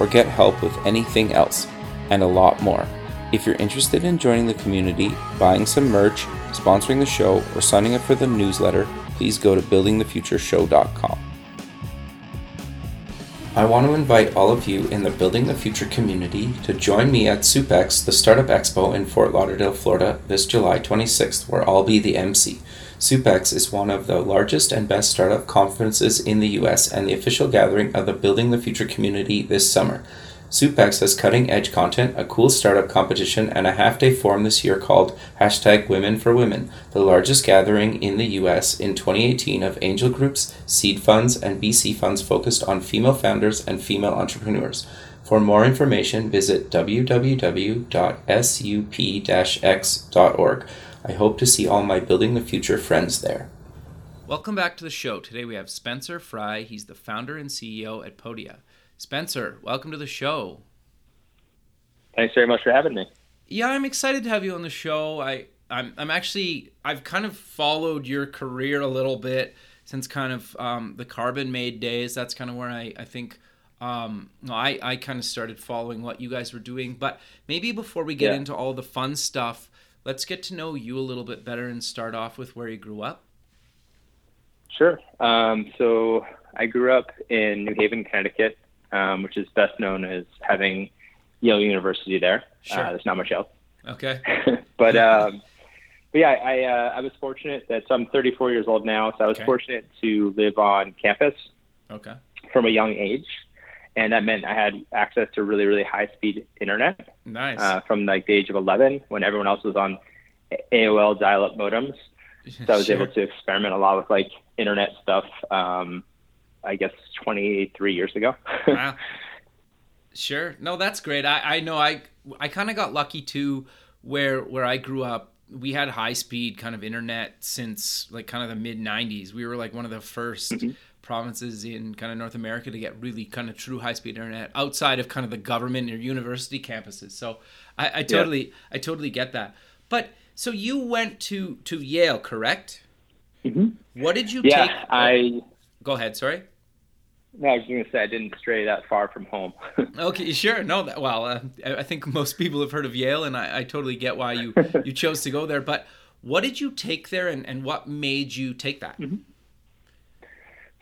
or get help with anything else, and a lot more. If you're interested in joining the community, buying some merch, sponsoring the show, or signing up for the newsletter, please go to buildingthefutureshow.com. I want to invite all of you in the Building the Future community to join me at SUPEX, the Startup Expo in Fort Lauderdale, Florida, this July 26th, where I'll be the MC. SUPEX is one of the largest and best startup conferences in the US and the official gathering of the Building the Future community this summer. SUPEX has cutting edge content, a cool startup competition, and a half day forum this year called hashtag Women for Women, the largest gathering in the US in 2018 of angel groups, seed funds, and VC funds focused on female founders and female entrepreneurs. For more information, visit www.sup-x.org. I hope to see all my Building the Future friends there. Welcome back to the show. Today we have Spencer Fry. He's the founder and CEO at Podia. Spencer, welcome to the show. Thanks very much for having me. Yeah, I'm excited to have you on the show. I I'm I'm actually I've kind of followed your career a little bit since kind of um, the Carbonmade days. That's kind of where I I think um, I I kind of started following what you guys were doing. But maybe before we get Yeah. into all the fun stuff, let's get to know you a little bit better and start off with where you grew up. Sure. Um, so I grew up in New Haven, Connecticut, um, which is best known as having Yale University there. Sure. Uh, there's not much else. Okay. but um, but yeah, I uh, I was fortunate that so I'm 34 years old now, so I was Okay. fortunate to live on campus Okay. from a young age, and that meant I had access to really really high speed internet Nice. uh, from like the age of 11 when everyone else was on AOL dial up modems. So I was Sure. able to experiment a lot with like internet stuff. Um, I guess 23 years ago. wow. Sure. No, that's great. I, I know I I kind of got lucky too where where I grew up. We had high speed kind of internet since like kind of the mid 90s. We were like one of the 1st provinces in kind of North America to get really kind of true high speed internet outside of kind of the government or university campuses. So I, I totally I totally get that. But so you went to to Yale, correct? Mhm. What did you yeah, take? I. Go ahead, sorry. No, I was going to say I didn't stray that far from home. Okay, sure. No, that, well, uh, I think most people have heard of Yale, and I, I totally get why you you chose to go there. But what did you take there, and, and what made you take that?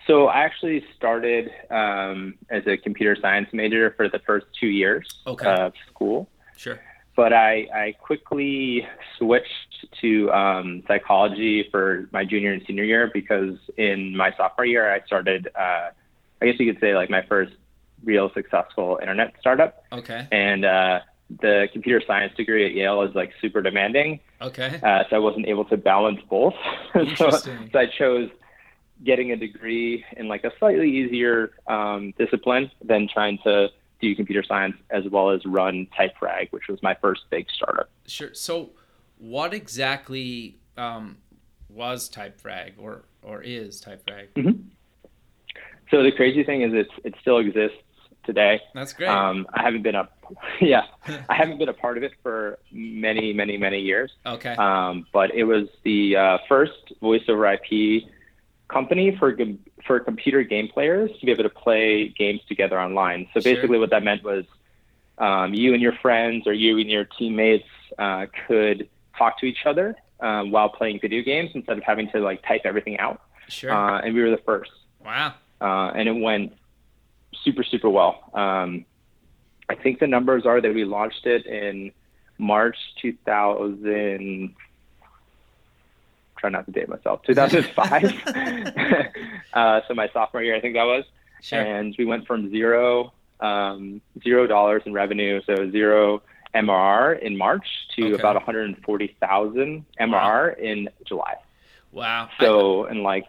So I actually started um, as a computer science major for the first two years Okay. of school. Sure. but I, I quickly switched to um, psychology for my junior and senior year because in my sophomore year I started, uh, I guess you could say like my first real successful internet startup, Okay. and uh, the computer science degree at Yale is like super demanding, Okay. uh, so I wasn't able to balance both. so, so I chose getting a degree in like a slightly easier um, discipline than trying to do computer science as well as run TypeFrag, which was my first big startup. Sure. So, what exactly um, was TypeFrag or or is TypeFrag? So the crazy thing is, it's it still exists today. That's great. Um, I haven't been a yeah, I haven't been a part of it for many, many, many years. okay. Um, but it was the uh, first voice over IP company for for computer game players to be able to play games together online. So Sure. basically, what that meant was um, you and your friends or you and your teammates uh, could talk to each other um, while playing video games instead of having to like type everything out. sure. Uh, and we were the first, wow. uh, and it went super super well. Um, I think the numbers are that we launched it in March 2000. Try not to date myself. 2005. uh, so my sophomore year, I think that was, Sure. and we went from zero um, zero dollars in revenue, so zero MRR in March to Okay. about 140,000 MRR in July. wow. So in like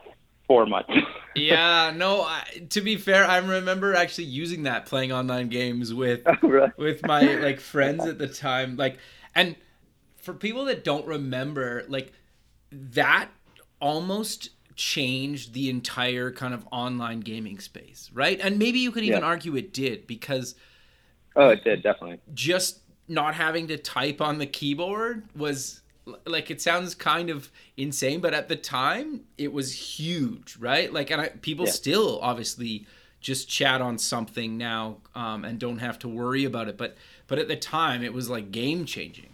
four months. yeah, no. I, to be fair, I remember actually using that playing online games with Oh, really? with my like friends at the time. Like, and for people that don't remember, like that almost changed the entire kind of online gaming space, right? And maybe you could even Yeah. argue it did because Oh, it did definitely. just not having to type on the keyboard was like it sounds kind of insane but at the time it was huge right like and I, people Yeah. still obviously just chat on something now um, and don't have to worry about it but but at the time it was like game changing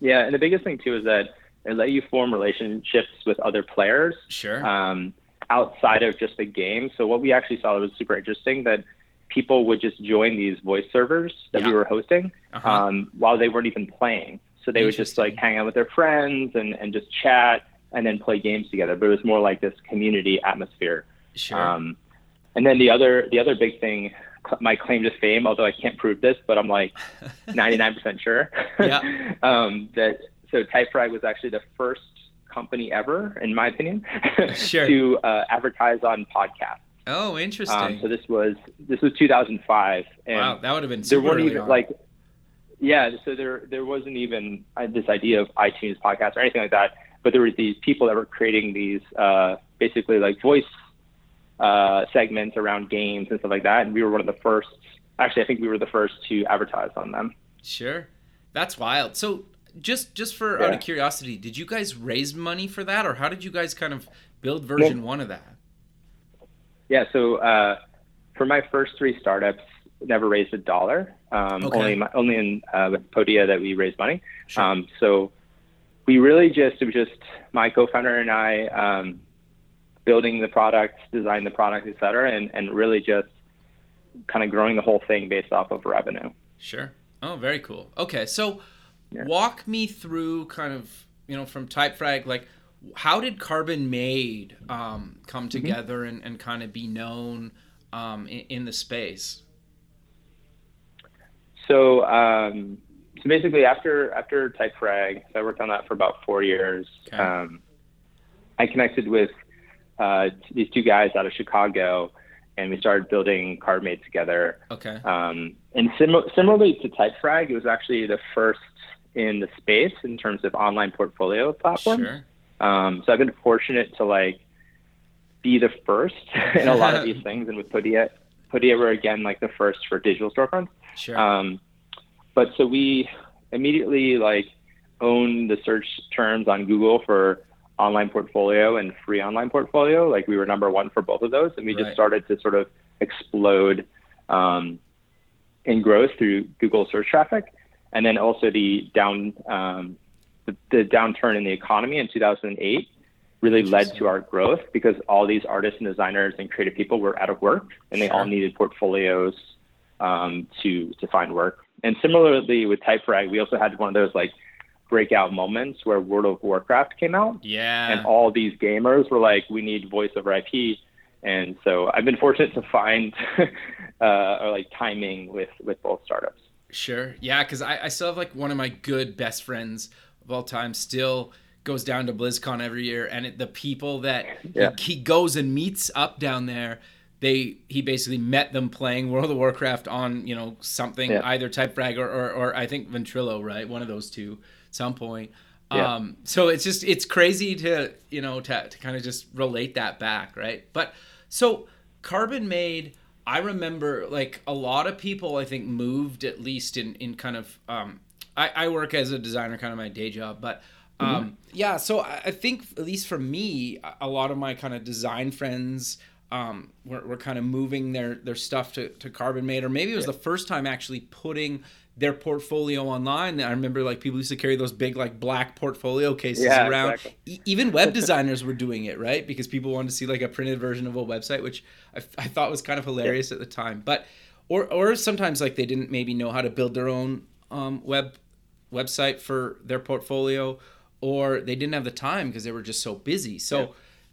Yeah, and the biggest thing too is that it let you form relationships with other players sure um, outside of just the game. So what we actually saw was super interesting that people would just join these voice servers that Yeah. we were hosting Uh-huh. um, while they weren't even playing. So they would just like hang out with their friends and, and just chat and then play games together. But it was more like this community atmosphere. sure Um, and then the other the other big thing, my claim to fame, although I can't prove this, but I'm like 99% sure. Yeah. um, that so Typefrag was actually the first company ever, in my opinion, Sure. to uh, advertise on podcasts. oh interesting Um, so this was this was 2005, and wow that would have been there weren't even on. like yeah so there there wasn't even uh, this idea of itunes podcasts or anything like that but there was these people that were creating these uh, basically like voice uh, segments around games and stuff like that and we were one of the first actually i think we were the first to advertise on them Sure. That's wild. So just just for out of curiosity, did you guys raise money for that or how did you guys kind of build version 1 of that? yeah so uh, for my first three startups never raised a dollar um, Okay. only my, only in uh, with podia that we raised money Sure. Um, so we really just it was just my co-founder and I um, building the product, designing the product, et cetera, and, and really just kind of growing the whole thing based off of revenue. Sure. Oh, very cool. Okay, so Yeah. walk me through kind of you know from Typefrag like how did Carbonmade um, come Mm-hmm. together and, and kind of be known um, in, in the space? So um, so basically after after Typefrag, so I worked on that for about four years. Okay. Um, I connected with uh, these two guys out of Chicago, and we started building Carbonmade together. Okay. Um, and sim- similarly to Typefrag, it was actually the first in the space in terms of online portfolio platforms. Sure. Um, so I've been fortunate to like be the first in a lot of these things. And with Podia, Podia were again like the first for digital storefronts. Sure. Um, but so we immediately like owned the search terms on Google for online portfolio and free online portfolio. Like we were number one for both of those, and we Right. just started to sort of explode um, in growth through Google search traffic, and then also the down um, the, the downturn in the economy in 2008 really led to our growth because all these artists and designers and creative people were out of work and they all needed portfolios um, to to find work. And similarly with Typefrag, we also had one of those like breakout moments where World of Warcraft came out, yeah. and all these gamers were like, "We need voice over IP." And so I've been fortunate to find uh, or like timing with with both startups. Sure. Yeah, because I, I still have like one of my good best friends of all time still goes down to BlizzCon every year, and it, the people that Yeah. he, he goes and meets up down there, they he basically met them playing World of Warcraft on you know something Yeah. either Typefrag or, or or I think Ventrilo, right? One of those two, at some point. Yeah. Um, so it's just it's crazy to you know to, to kind of just relate that back, right? But so Carbonmade. I remember like a lot of people I think moved at least in in kind of um, I, I work as a designer, kind of my day job, but um, yeah. So I, I think at least for me, a- a lot of my kind of design friends um, were, were kind of moving their their stuff to, to Carbonmade, or maybe it was the first time actually putting their portfolio online. I remember like people used to carry those big like black portfolio cases Yeah, around. exactly. E- even web designers were doing it, right? Because people wanted to see like a printed version of a website, which I, I thought was kind of hilarious at the time. But or or sometimes like they didn't maybe know how to build their own um, web website for their portfolio, or they didn't have the time because they were just so busy. So Yeah.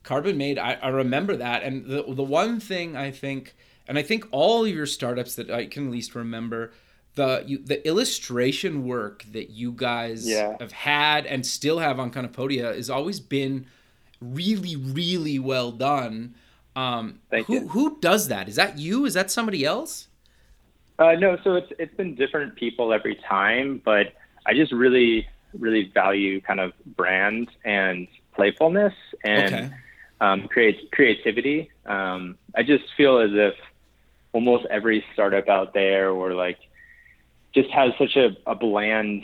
Carbonmade I, I remember that, and the the one thing I think, and I think all of your startups that I can at least remember. The you, the illustration work that you guys Yeah. have had and still have on kind of Podia has always been really, really well done. Um, Thank who you. who does that? Is that you? Is that somebody else? Uh, no, so it's it's been different people every time, but I just really really value kind of brand and playfulness and Okay. um, create, creativity. Um, I just feel as if almost every startup out there or like just has such a, a bland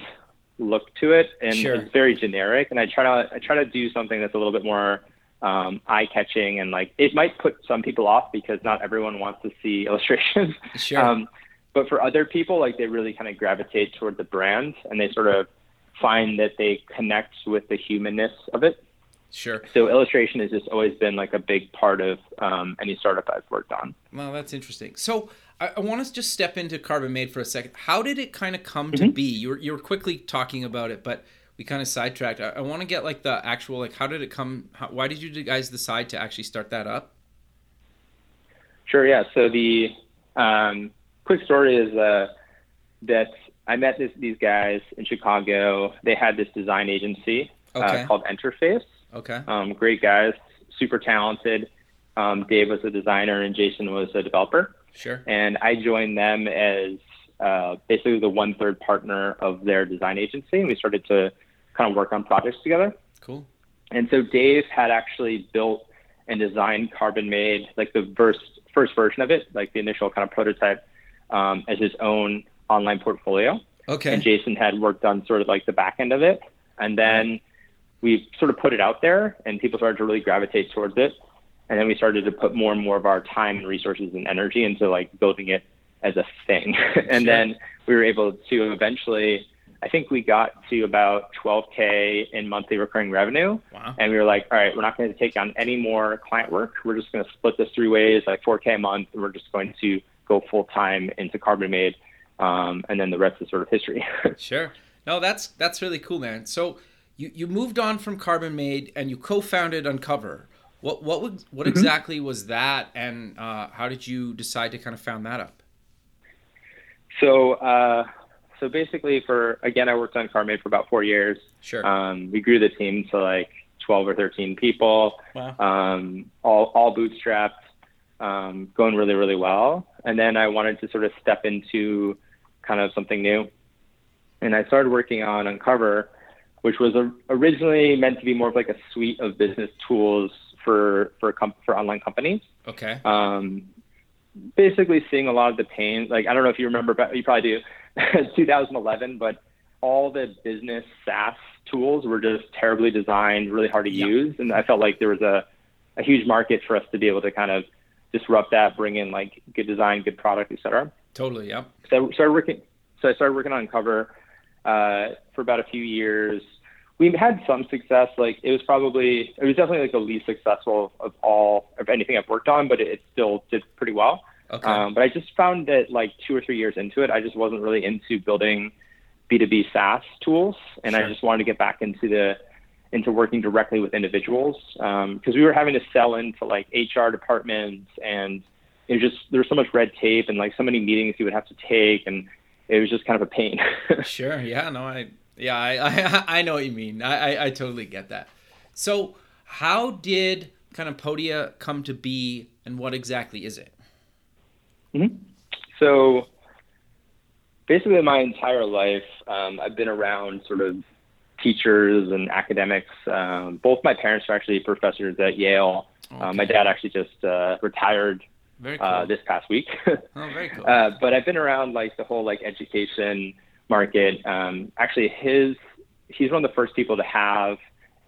look to it and Sure. it's very generic. And I try to I try to do something that's a little bit more um, eye catching and like it might put some people off because not everyone wants to see illustrations. Sure. Um, but for other people, like they really kind of gravitate toward the brand and they sort of find that they connect with the humanness of it. Sure. So illustration has just always been like a big part of um, any startup I've worked on. Well, that's interesting. So I, I want to just step into Carbonmade for a second. How did it kind of come Mm-hmm. to be? You were you were quickly talking about it, but we kind of sidetracked. I, I want to get like the actual like how did it come? How, why did you guys decide to actually start that up? Sure, yeah. So the um, quick story is uh, that I met this, these guys in Chicago. They had this design agency Okay. uh, called Interface. Okay. Um, great guys, super talented. Um, Dave was a designer and Jason was a developer. Sure. and I joined them as uh, basically the one third partner of their design agency, and we started to kind of work on projects together. Cool. And so Dave had actually built and designed Carbonmade, like the first first version of it, like the initial kind of prototype, um, as his own online portfolio. Okay. And Jason had worked on sort of like the back end of it, and then we sort of put it out there, and people started to really gravitate towards it. And then we started to put more and more of our time and resources and energy into like building it as a thing. and Sure. then we were able to eventually, I think we got to about 12K in monthly recurring revenue. Wow. And we were like, all right, we're not going to take on any more client work. We're just going to split this three ways, like 4K a month. And we're just going to go full time into Carbonmade. Um, and then the rest is sort of history. Sure. No, that's that's really cool, man. So you you moved on from Carbonmade and you co-founded Uncover. What what would, what Mm-hmm. exactly was that, and uh, how did you decide to kind of found that up? so, uh, so basically, for again, I worked on Carbonmade for about four years. Sure. Um, we grew the team to like 12 or 13 people, wow. um, all, all bootstrapped, um, going really, really well. And then I wanted to sort of step into kind of something new. And I started working on Uncover, which was a, originally meant to be more of like a suite of business tools for for com- for online companies. Okay. Um, basically, seeing a lot of the pain. Like I don't know if you remember, but you probably do, 2011, but all the business SaaS tools were just terribly designed, really hard to Yeah. use, and I felt like there was a a huge market for us to be able to kind of disrupt that, bring in like good design, good product, et cetera. Totally. Yeah. So I started working. So I started working on Cover uh, for about a few years. We had some success. Like it was probably it was definitely like the least successful of all of anything I've worked on, but it, it still did pretty well. Okay. Um, but I just found that like two or three years into it, I just wasn't really into building B2B SaaS tools, and Sure. I just wanted to get back into the into working directly with individuals because we were having to sell into like HR departments and it was just there was so much red tape and like so many meetings you would have to take and it was just kind of a pain. Sure. Yeah. No. I. Yeah. I. I, I know what you mean. I, I. I totally get that. So, how did kind of Podia come to be, and what exactly is it? so basically my entire life um, I've been around sort of teachers and academics. Um, both my parents are actually professors at Yale. Uh, my dad actually just uh, retired Very cool. uh, this past week. oh, very cool. uh, but I've been around like the whole like education market. Um, actually, his he's one of the first people to have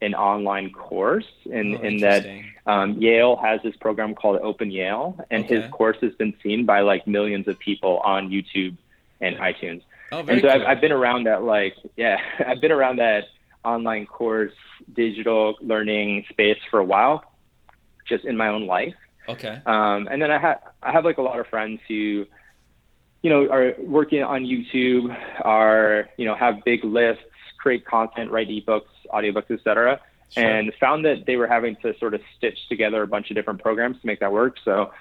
an online course, in Oh, in that um, Yale has this program called Open Yale, and Okay. his course has been seen by like millions of people on YouTube and iTunes. Oh, And so cool. I've, I've been around that like yeah, I've been around that online course digital learning space for a while, just in my own life. okay. Um, and then I have I have like a lot of friends who, you know, are working on YouTube, are you know have big lists, create content, write ebooks, audiobooks, etc. Sure. And found that they were having to sort of stitch together a bunch of different programs to make that work. So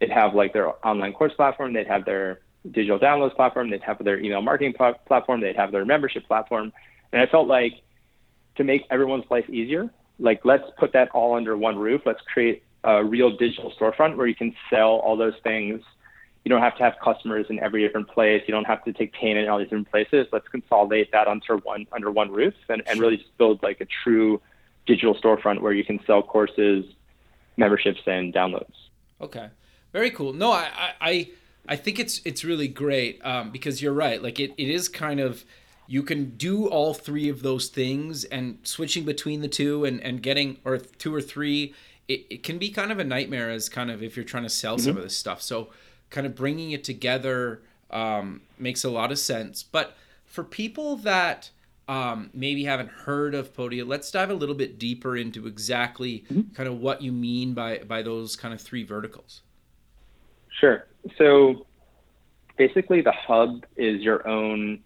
they'd have like their online course platform, they'd have their digital downloads platform, they'd have their email marketing pla- platform, they'd have their membership platform, and I felt like to make everyone's life easier, like let's put that all under one roof. Let's create a real digital storefront where you can sell all those things. You don't have to have customers in every different place. You don't have to take payment in all these different places. Let's consolidate that under one under one roof and, and really just build like a true digital storefront where you can sell courses, memberships, and downloads. Okay, very cool. No, I I I think it's it's really great um, because you're right. Like it, it is kind of you can do all three of those things and switching between the two and, and getting or two or three it, it can be kind of a nightmare as kind of if you're trying to sell mm-hmm. some of this stuff so kind of bringing it together um, makes a lot of sense but for people that um, maybe haven't heard of podia let's dive a little bit deeper into exactly mm-hmm. kind of what you mean by by those kind of three verticals sure so basically the hub is your own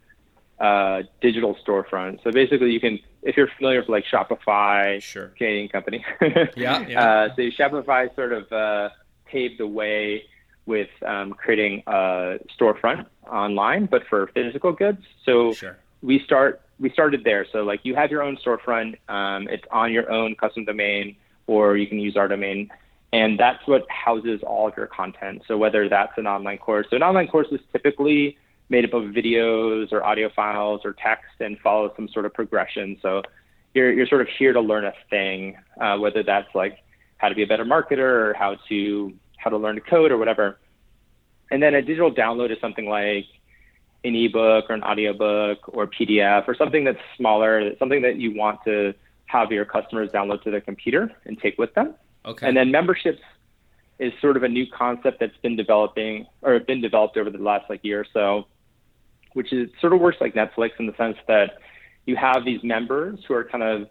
uh, digital storefront. So basically, you can, if you're familiar with like Shopify, sure. Canadian company. yeah, yeah. Uh, so Shopify sort of uh, paved the way with um, creating a storefront online, but for physical goods. So sure. we start we started there. So like you have your own storefront. Um, it's on your own custom domain, or you can use our domain. And that's what houses all of your content. So whether that's an online course, so an online course is typically made up of videos or audio files or text and follow some sort of progression. So you're, you're sort of here to learn a thing, uh, whether that's like how to be a better marketer or how to how to learn to code or whatever. And then a digital download is something like an ebook or an audiobook or PDF or something that's smaller, something that you want to have your customers download to their computer and take with them. Okay. And then memberships is sort of a new concept that's been developing or been developed over the last like year or so which is sort of works like Netflix in the sense that you have these members who are kind of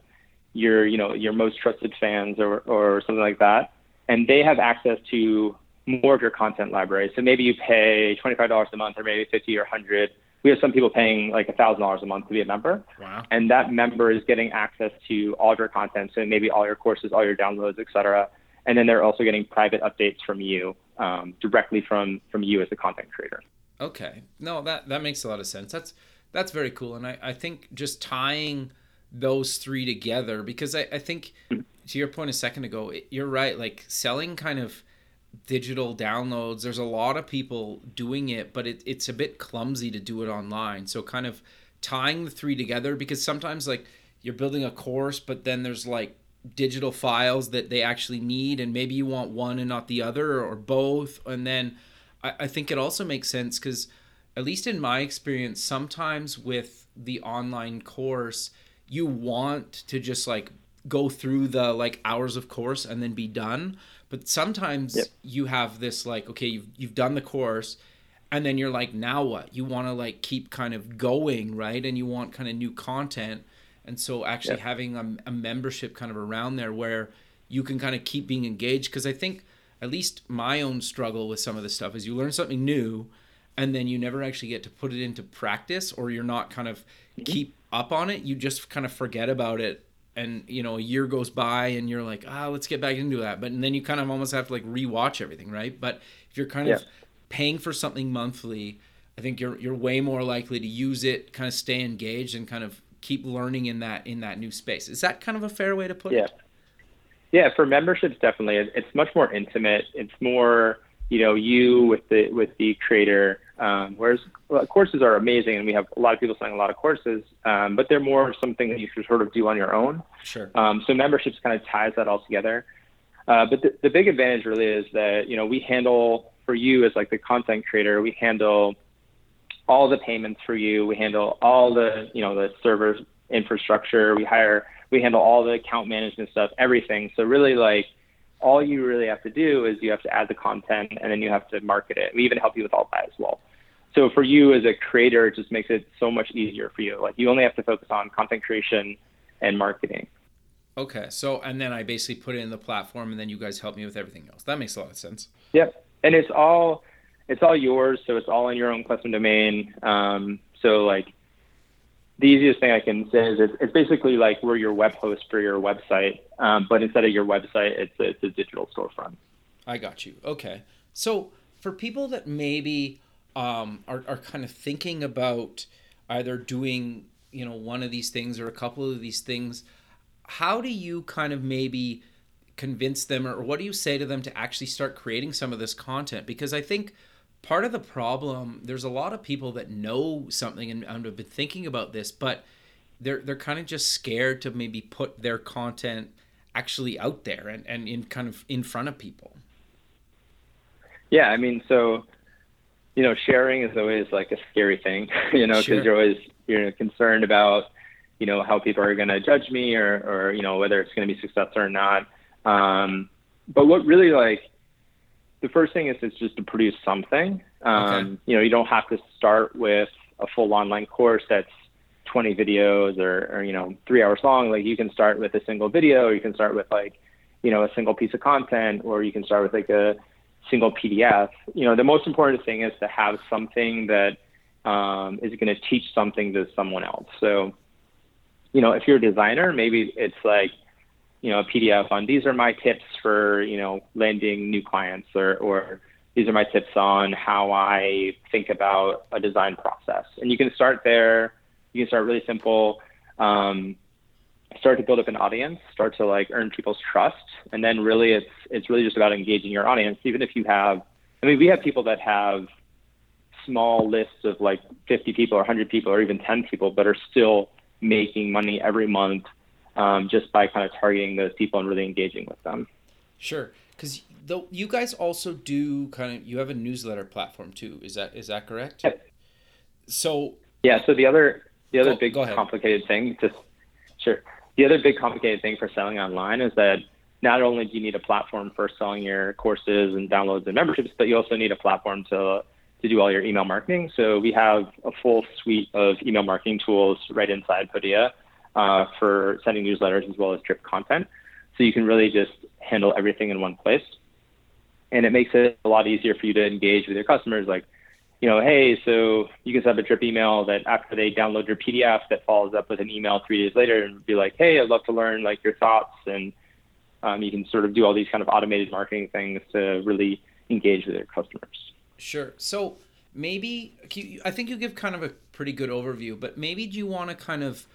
your you know your most trusted fans or or something like that, and they have access to more of your content library. So maybe you pay twenty five dollars a month, or maybe fifty or hundred. We have some people paying like a thousand dollars a month to be a member. Wow. And that member is getting access to all of your content, so maybe all your courses, all your downloads, et cetera. And then they're also getting private updates from you um, directly from from you as a content creator. Okay. No, that that makes a lot of sense. That's that's very cool. And I, I think just tying those three together because I, I think to your point a second ago, you're right. Like selling kind of digital downloads, there's a lot of people doing it, but it, it's a bit clumsy to do it online. So kind of tying the three together because sometimes like you're building a course, but then there's like digital files that they actually need and maybe you want one and not the other or both and then I, I think it also makes sense because, at least in my experience, sometimes with the online course, you want to just like go through the like hours of course and then be done. But sometimes yep. you have this like, okay, you've, you've done the course and then you're like, now what? You want to like keep kind of going, right? And you want kind of new content. And so actually yep. having a, a membership kind of around there where you can kind of keep being engaged. Cause I think at least my own struggle with some of this stuff is you learn something new and then you never actually get to put it into practice or you're not kind of mm-hmm. keep up on it you just kind of forget about it and you know a year goes by and you're like ah let's get back into that but and then you kind of almost have to like rewatch everything right but if you're kind yeah. of paying for something monthly i think you're you're way more likely to use it kind of stay engaged and kind of keep learning in that in that new space is that kind of a fair way to put yeah. it yeah, Yeah, for memberships, definitely, it's much more intimate. It's more, you know, you with the with the creator. Um, whereas well, courses are amazing, and we have a lot of people selling a lot of courses, um, but they're more something that you should sort of do on your own. Sure. Um, so memberships kind of ties that all together. Uh, but the, the big advantage really is that you know we handle for you as like the content creator, we handle all the payments for you. We handle all the you know the server infrastructure. We hire we handle all the account management stuff, everything. So really like all you really have to do is you have to add the content and then you have to market it. We even help you with all that as well. So for you as a creator, it just makes it so much easier for you. Like you only have to focus on content creation and marketing. Okay. So and then I basically put it in the platform and then you guys help me with everything else. That makes a lot of sense. Yep. And it's all it's all yours, so it's all in your own custom domain. Um, so like the easiest thing I can say is it's, it's basically like we're your web host for your website, um, but instead of your website, it's a, it's a digital storefront. I got you. Okay. So for people that maybe um, are, are kind of thinking about either doing, you know, one of these things or a couple of these things, how do you kind of maybe convince them or what do you say to them to actually start creating some of this content? Because i think part of the problem there's a lot of people that know something and, and have been thinking about this but they're they're kind of just scared to maybe put their content actually out there and, and in kind of in front of people. Yeah i mean so you know sharing is always like a scary thing you know because Sure. you're always you're concerned about you know how people are going to judge me or or you know whether it's going to be successful or not um, but what really like the first thing is it's just to produce something um, Okay. you know you don't have to start with a full online course that's 20 videos or, or you know three hours long like you can start with a single video or you can start with like you know a single piece of content or you can start with like a single pdf you know the most important thing is to have something that um, is going to teach something to someone else. So you know if you're a designer maybe it's like you know a pdf on these are my tips for you know landing new clients or or these are my tips on how i think about a design process. And you can start there. You can start really simple. Um, start to build up an audience start to like earn people's trust and then really it's it's really just about engaging your audience even if you have i mean we have people that have small lists of like 50 people or 100 people or even 10 people but are still making money every month um, just by kind of targeting those people and really engaging with them Sure, because though you guys also do kind of you have a newsletter platform too. Is that is that correct? Yep. So Yeah. So the other the other Go- big go complicated thing, just sure. The other big complicated thing for selling online is that not only do you need a platform for selling your courses and downloads and memberships, but you also need a platform to to do all your email marketing. So we have a full suite of email marketing tools right inside Podia uh, for sending newsletters as well as drip content. So you can really just handle everything in one place. And it makes it a lot easier for you to engage with your customers. Like, you know, hey, so you can set up a drip email that after they download your PDF that follows up with an email three days later and be like, hey, I'd love to learn like your thoughts. And um, you can sort of do all these kind of automated marketing things to really engage with your customers. Sure. So maybe I think you give kind of a pretty good overview, but maybe do you want to kind of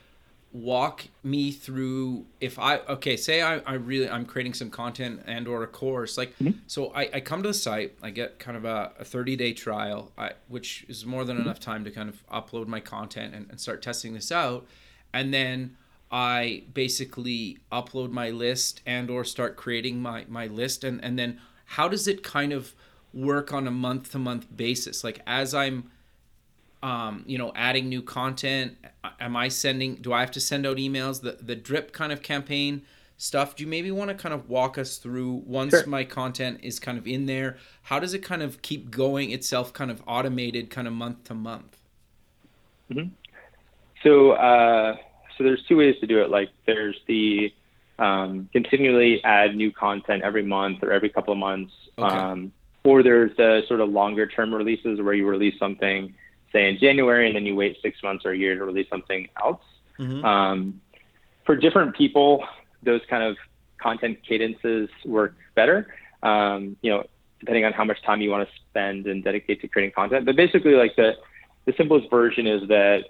walk me through if I okay, say I, I really I'm creating some content and or a course like mm-hmm. so I, I come to the site, I get kind of a, a 30 day trial, I, which is more than mm-hmm. enough time to kind of upload my content and, and start testing this out. And then I basically upload my list and or start creating my, my list and, and then how does it kind of work on a month to month basis? Like as I'm um, you know, adding new content, am I sending do I have to send out emails? The the drip kind of campaign stuff. Do you maybe want to kind of walk us through once Sure. my content is kind of in there, how does it kind of keep going itself kind of automated kind of month to month? So, uh, so there's two ways to do it. Like there's the um, continually add new content every month or every couple of months, Okay. um, or there's the sort of longer term releases where you release something, say in January, and then you wait six months or a year to release something else. Um, for different people, those kind of content cadences work better. Um, you know, depending on how much time you want to spend and dedicate to creating content. But basically, like the the simplest version is that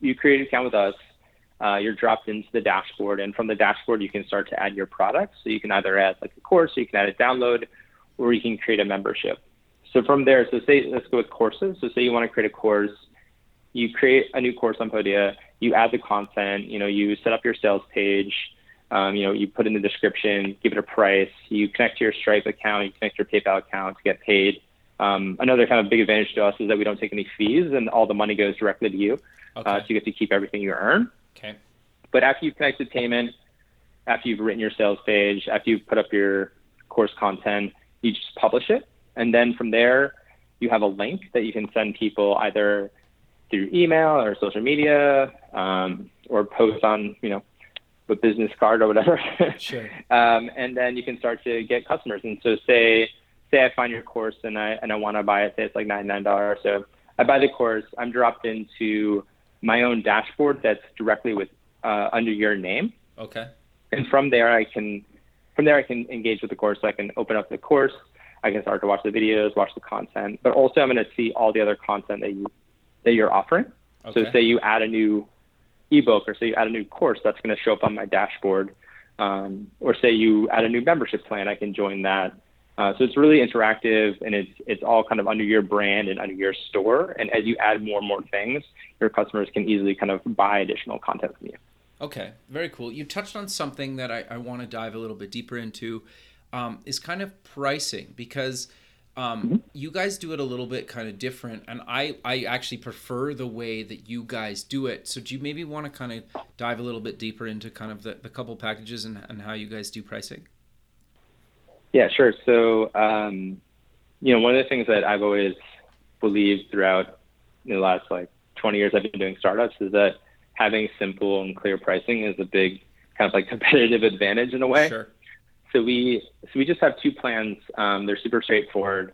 you create an account with us. Uh, you're dropped into the dashboard, and from the dashboard, you can start to add your products. So you can either add like a course, or you can add a download, or you can create a membership. So from there, so say let's go with courses. So say you want to create a course, you create a new course on Podia, you add the content, you know, you set up your sales page, um, you know, you put in the description, give it a price, you connect to your Stripe account, you connect to your PayPal account to get paid. Um, another kind of big advantage to us is that we don't take any fees, and all the money goes directly to you, Okay. uh, so you get to keep everything you earn. okay. But after you've connected payment, after you've written your sales page, after you've put up your course content, you just publish it. And then from there, you have a link that you can send people either through email or social media um, or post on, you know, a business card or whatever. Sure. um, and then you can start to get customers. And so say, say I find your course and I, and I want to buy it, say it's like $99. So I buy the course, I'm dropped into my own dashboard that's directly with uh, under your name, Okay. and from there I can from there I can engage with the course. So I can open up the course. I can start to watch the videos, watch the content, but also I'm going to see all the other content that you that you're offering. Okay. So say you add a new ebook or say you add a new course, that's going to show up on my dashboard. Um, or say you add a new membership plan, I can join that. Uh, so it's really interactive and it's it's all kind of under your brand and under your store. And as you add more and more things, your customers can easily kind of buy additional content from you. Okay, very cool. You touched on something that I, I want to dive a little bit deeper into, um, is kind of pricing because um, mm-hmm. you guys do it a little bit kind of different, and I I actually prefer the way that you guys do it. So do you maybe want to kind of dive a little bit deeper into kind of the, the couple packages and, and how you guys do pricing? Yeah, sure. So um, you know, one of the things that I've always believed throughout the last like 20 years I've been doing startups is that having simple and clear pricing is a big kind of like competitive advantage in a way. Sure. So we so we just have two plans. Um, they're super straightforward.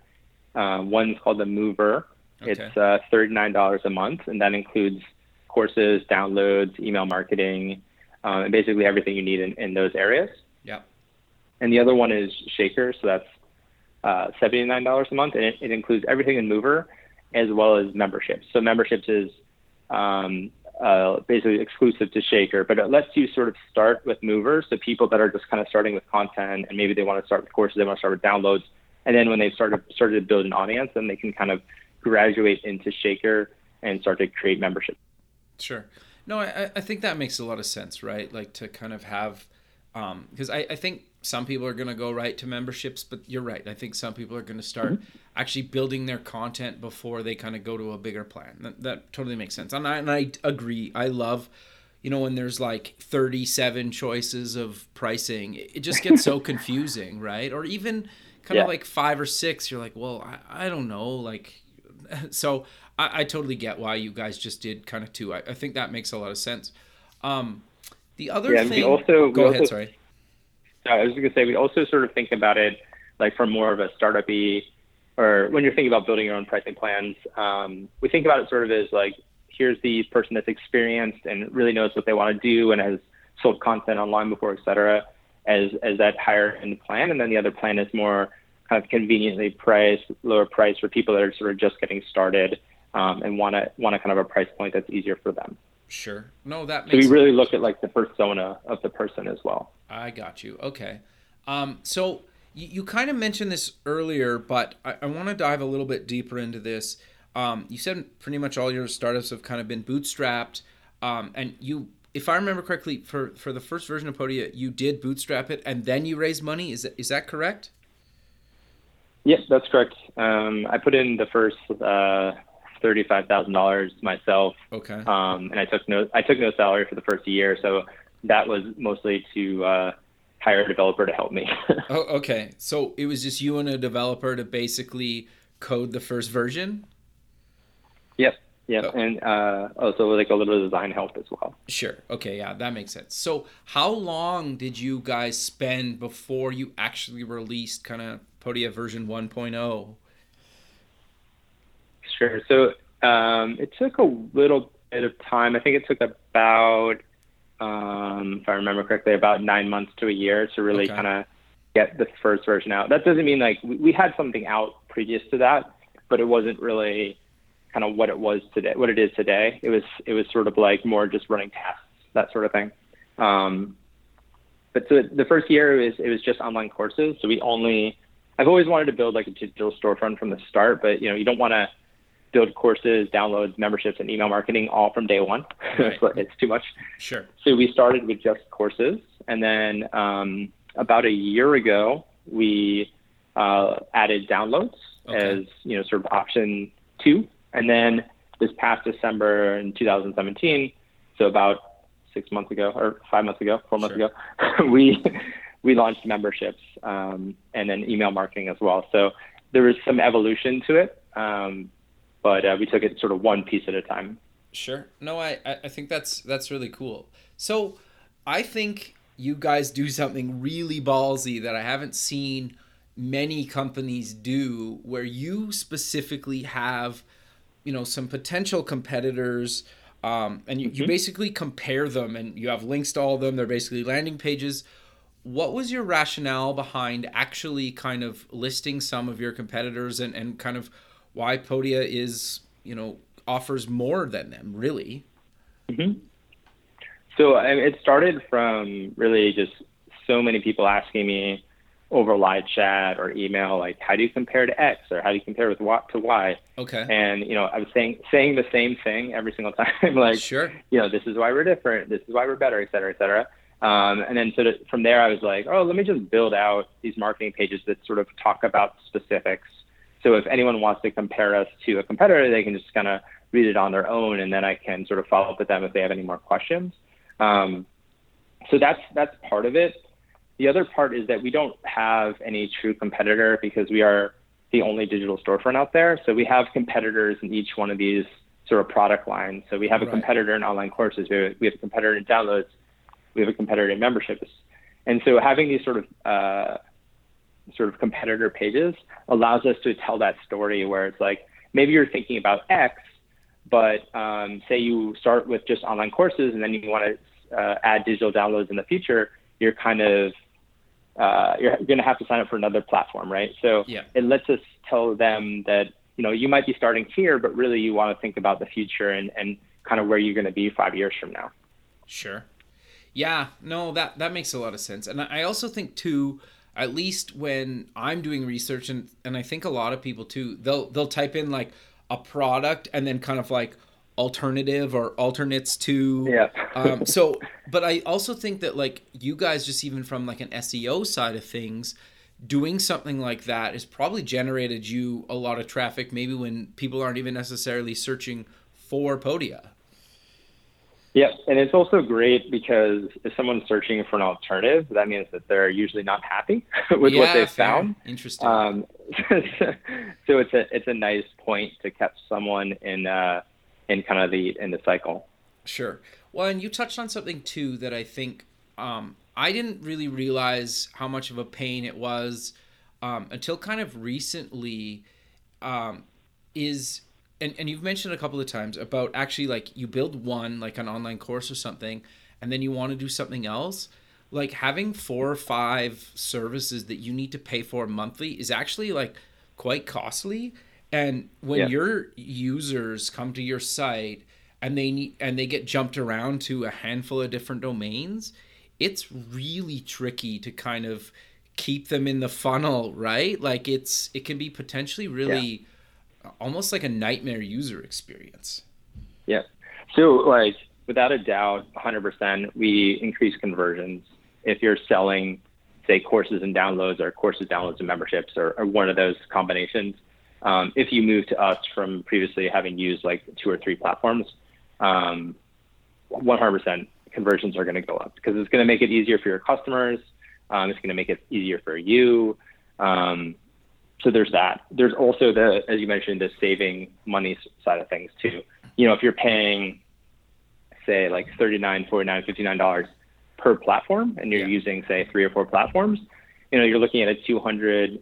Um, one's called the Mover. Okay. It's uh, thirty nine dollars a month, and that includes courses, downloads, email marketing, um, and basically everything you need in, in those areas. Yeah. And the other one is Shaker, so that's uh, seventy nine dollars a month, and it, it includes everything in Mover as well as memberships. So memberships is um, uh, basically exclusive to Shaker, but it lets you sort of start with movers, so people that are just kind of starting with content and maybe they want to start with courses, they want to start with downloads, and then when they started started to build an audience, then they can kind of graduate into Shaker and start to create membership. Sure. No, I, I think that makes a lot of sense, right? Like to kind of have, because um, I, I think some people are going to go right to memberships, but you're right. I think some people are going to start mm-hmm. actually building their content before they kind of go to a bigger plan. That, that totally makes sense. And I, and I agree. I love, you know, when there's like 37 choices of pricing, it just gets so confusing, right? Or even kind yeah. of like five or six, you're like, well, I, I don't know. Like, so I, I totally get why you guys just did kind of two. I, I think that makes a lot of sense. Um, the other yeah, thing, also, go ahead, sorry I was going to say we also sort of think about it like from more of a startup-y, or when you're thinking about building your own pricing plans, um, we think about it sort of as like here's the person that's experienced and really knows what they want to do and has sold content online before, et cetera, as as that higher end plan, and then the other plan is more kind of conveniently priced, lower price for people that are sort of just getting started um, and want to want a kind of a price point that's easier for them. Sure. No, that makes So we really look at like the persona of the person as well. I got you. Okay. Um, so you, you kind of mentioned this earlier, but I, I want to dive a little bit deeper into this. Um, you said pretty much all your startups have kind of been bootstrapped. Um, and you, if I remember correctly, for, for the first version of Podia, you did bootstrap it and then you raised money. Is that, is that correct? Yes, that's correct. Um, I put in the first uh, thirty-five thousand dollars myself. Okay. Um, and I took no I took no salary for the first year, so that was mostly to uh, hire a developer to help me. oh, okay. So it was just you and a developer to basically code the first version. Yep. Yep. Oh. And uh, also like a little design help as well. Sure. Okay. Yeah, that makes sense. So how long did you guys spend before you actually released kind of Podia version 1.0? Sure. So um, it took a little bit of time. I think it took about, um, if I remember correctly, about nine months to a year to really okay. kind of get the first version out. That doesn't mean like we, we had something out previous to that, but it wasn't really kind of what it was today, what it is today. It was it was sort of like more just running tests, that sort of thing. Um, but so the first year it was it was just online courses. So we only I've always wanted to build like a digital storefront from the start, but you know you don't want to build courses, downloads, memberships, and email marketing all from day one. Right. it's too much. Sure. So we started with just courses, and then um, about a year ago, we uh, added downloads okay. as you know sort of option two, and then this past December in 2017, so about six months ago or five months ago, four months sure. ago, we we launched memberships um, and then email marketing as well. So there was some evolution to it. Um, but uh, we took it sort of one piece at a time. Sure. No, I I think that's that's really cool. So I think you guys do something really ballsy that I haven't seen many companies do, where you specifically have, you know, some potential competitors. Um, and you, mm-hmm. you basically compare them and you have links to all of them. They're basically landing pages. What was your rationale behind actually kind of listing some of your competitors and, and kind of why Podia is, you know, offers more than them, really. Mm-hmm. So it started from really just so many people asking me over live chat or email, like how do you compare to X or how do you compare with what to Y? Okay. And you know, I was saying saying the same thing every single time, like sure, you know, this is why we're different, this is why we're better, et cetera, et cetera. Um, and then so to, from there, I was like, oh, let me just build out these marketing pages that sort of talk about specifics. So if anyone wants to compare us to a competitor, they can just kind of read it on their own, and then I can sort of follow up with them if they have any more questions. Um, so that's that's part of it. The other part is that we don't have any true competitor because we are the only digital storefront out there. So we have competitors in each one of these sort of product lines. So we have a right. competitor in online courses, we have, we have a competitor in downloads, we have a competitor in memberships. And so having these sort of uh, sort of competitor pages allows us to tell that story where it's like maybe you're thinking about X, but um, say you start with just online courses and then you want to uh, add digital downloads in the future, you're kind of uh, you're going to have to sign up for another platform, right? So yeah. it lets us tell them that you know you might be starting here, but really you want to think about the future and and kind of where you're going to be five years from now. Sure. Yeah. No, that that makes a lot of sense, and I also think too. At least when I'm doing research, and and I think a lot of people too, they'll they'll type in like a product and then kind of like alternative or alternates to yeah. um, so but i also think that like you guys just even from like an seo side of things doing something like that has probably generated you a lot of traffic maybe when people aren't even necessarily searching for podia yeah and it's also great because if someone's searching for an alternative that means that they're usually not happy with yeah, what they've fair. found interesting um, so it's a it's a nice point to catch someone in uh in kind of the in the cycle. Sure. Well, and you touched on something too that I think um, I didn't really realize how much of a pain it was um, until kind of recently. Um, is and, and you've mentioned a couple of times about actually like you build one like an online course or something and then you want to do something else like having four or five services that you need to pay for monthly is actually like quite costly and when yeah. your users come to your site and they need and they get jumped around to a handful of different domains, it's really tricky to kind of keep them in the funnel, right? Like it's it can be potentially really yeah. Almost like a nightmare user experience. Yeah. So like without a doubt, 100%, we increase conversions if you're selling say courses and downloads or courses downloads and memberships or, or one of those combinations um, if you move to us from previously having used like two or three platforms, um, 100% conversions are going to go up because it's going to make it easier for your customers. Um, it's going to make it easier for you. Um, so there's that. There's also the, as you mentioned, the saving money side of things too. You know, if you're paying, say, like 39, 49, 59 dollars per platform, and you're yeah. using, say, three or four platforms, you know, you're looking at a 200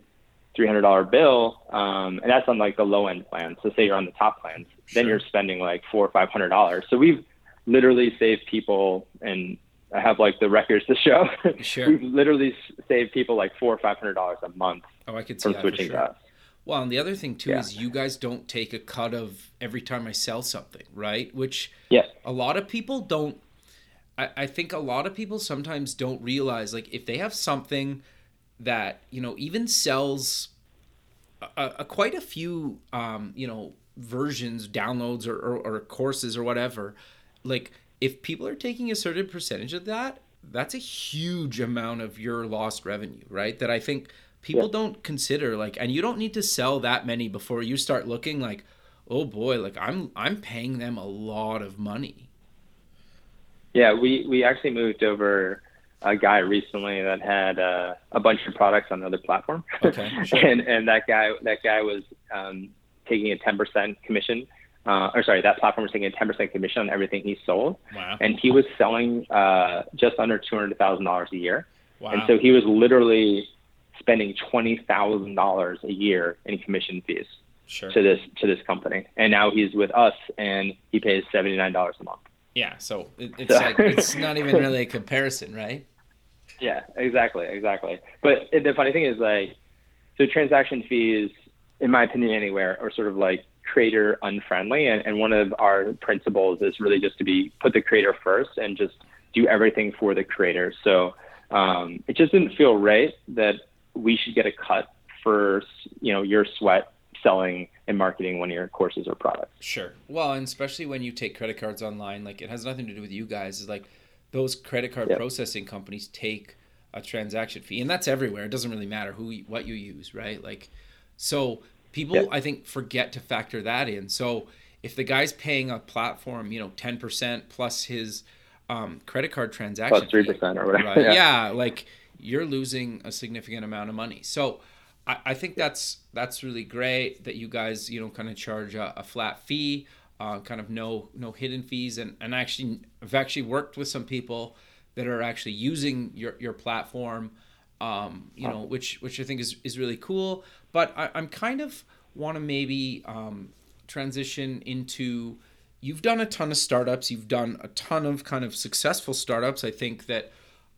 $300 bill, um, and that's on like the low end plan. So say you're on the top plans, sure. then you're spending like four or five hundred dollars. So we've literally saved people, and I have like the records to show. Sure. we've literally saved people like four or five hundred dollars a month. Oh, I could see from switching sure. to us. Well, and the other thing too yeah. is you guys don't take a cut of every time I sell something, right? Which yeah. a lot of people don't. I, I think a lot of people sometimes don't realize like if they have something that you know even sells a, a quite a few um, you know versions, downloads, or, or, or courses or whatever. Like if people are taking a certain percentage of that, that's a huge amount of your lost revenue, right? That I think people yeah. don't consider. Like, and you don't need to sell that many before you start looking like, oh boy, like I'm I'm paying them a lot of money. Yeah, we we actually moved over a guy recently that had uh, a bunch of products on another platform. Okay, sure. and and that guy that guy was um, taking a 10% commission. Uh, or sorry, that platform was taking a 10% commission on everything he sold. Wow. And he was selling uh, just under $200,000 a year. Wow. And so he was literally spending $20,000 a year in commission fees sure. to this to this company. And now he's with us and he pays $79 a month. Yeah, so it, it's so. like it's not even really a comparison, right? Yeah, exactly, exactly. But the funny thing is like, so transaction fees, in my opinion, anywhere are sort of like creator unfriendly, and, and one of our principles is really just to be put the creator first and just do everything for the creator. So um, it just didn't feel right that we should get a cut for you know your sweat selling and marketing one of your courses or products. Sure. Well, and especially when you take credit cards online, like it has nothing to do with you guys. It's like those credit card yep. processing companies take a transaction fee, and that's everywhere. It doesn't really matter who what you use, right? Like, so people yep. I think forget to factor that in. So if the guy's paying a platform, you know, ten percent plus his um, credit card transaction plus three percent or whatever, right? yeah. yeah, like you're losing a significant amount of money. So I, I think that's that's really great that you guys you know kind of charge a, a flat fee, uh, kind of no no hidden fees, and and actually I've actually worked with some people that are actually using your your platform, um, you know, which which I think is is really cool. But I, I'm kind of want to maybe um, transition into you've done a ton of startups you've done a ton of kind of successful startups i think that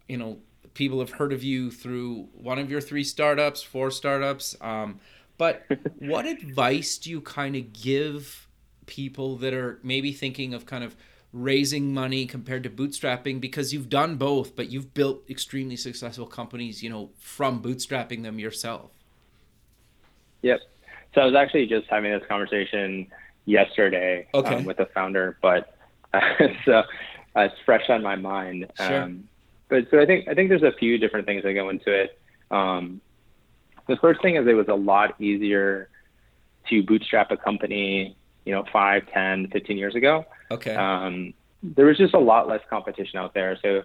you know people have heard of you through one of your three startups, four startups. Um, but what advice do you kind of give people that are maybe thinking of kind of raising money compared to bootstrapping because you've done both, but you've built extremely successful companies, you know, from bootstrapping them yourself? Yep. So I was actually just having this conversation yesterday okay. um, with the founder, but uh, so uh, it's fresh on my mind. Sure. Um, but so I think I think there's a few different things that go into it. Um, the first thing is it was a lot easier to bootstrap a company, you know, five, 10, 15 years ago. Okay. Um, there was just a lot less competition out there. So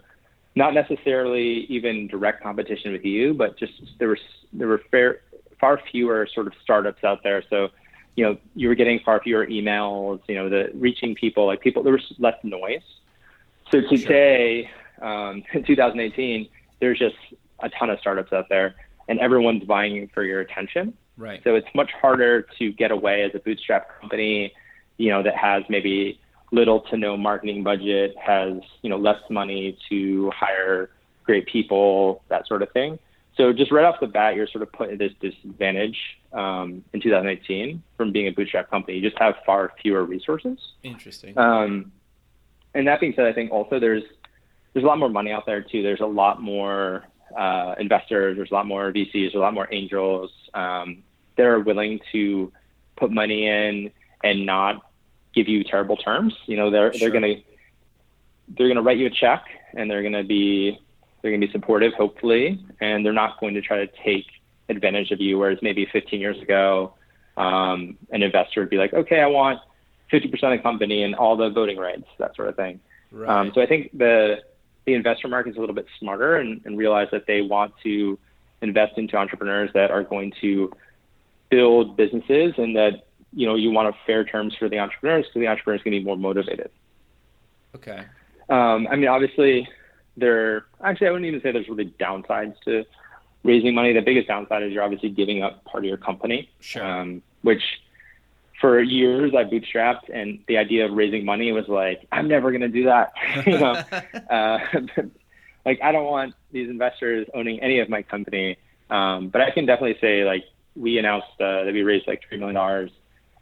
not necessarily even direct competition with you, but just there was there were fair, far fewer sort of startups out there. So you know you were getting far fewer emails. You know the reaching people like people there was less noise. So today, sure um, in 2018, there's just a ton of startups out there, and everyone's vying for your attention. Right. So it's much harder to get away as a bootstrap company, you know, that has maybe little to no marketing budget, has you know less money to hire great people, that sort of thing. So just right off the bat, you're sort of put at this disadvantage um, in 2018 from being a bootstrap company. You just have far fewer resources. Interesting. Um, and that being said, I think also there's there's a lot more money out there too. There's a lot more uh, investors. There's a lot more VCs. There's a lot more angels um, that are willing to put money in and not give you terrible terms. You know, they're sure. they're gonna they're gonna write you a check and they're gonna be they're gonna be supportive, hopefully, and they're not going to try to take advantage of you. Whereas maybe 15 years ago, um, an investor would be like, okay, I want 50% of the company and all the voting rights, that sort of thing. Right. Um, so I think the the investor market is a little bit smarter and, and realize that they want to invest into entrepreneurs that are going to build businesses and that you know you want a fair terms for the entrepreneurs because the entrepreneurs going to be more motivated. Okay. Um, I mean, obviously, there. Actually, I wouldn't even say there's really downsides to raising money. The biggest downside is you're obviously giving up part of your company, sure. um, which for years I bootstrapped, and the idea of raising money was like, I'm never going to do that. you know, uh, like I don't want these investors owning any of my company. Um, but I can definitely say like we announced uh, that we raised like three million dollars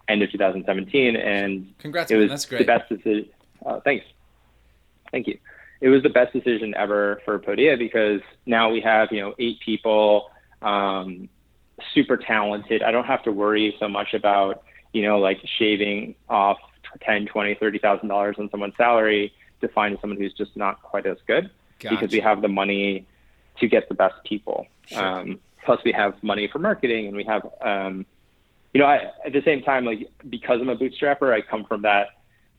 end of 2017, and congrats, it was That's great. the best decision. Uh, thanks, thank you. It was the best decision ever for Podia because now we have you know eight people, um, super talented. I don't have to worry so much about you know, like shaving off ten, twenty, thirty thousand dollars on someone's salary to find someone who's just not quite as good gotcha. because we have the money to get the best people. Sure. Um, plus, we have money for marketing, and we have, um, you know, I, at the same time, like because I'm a bootstrapper, I come from that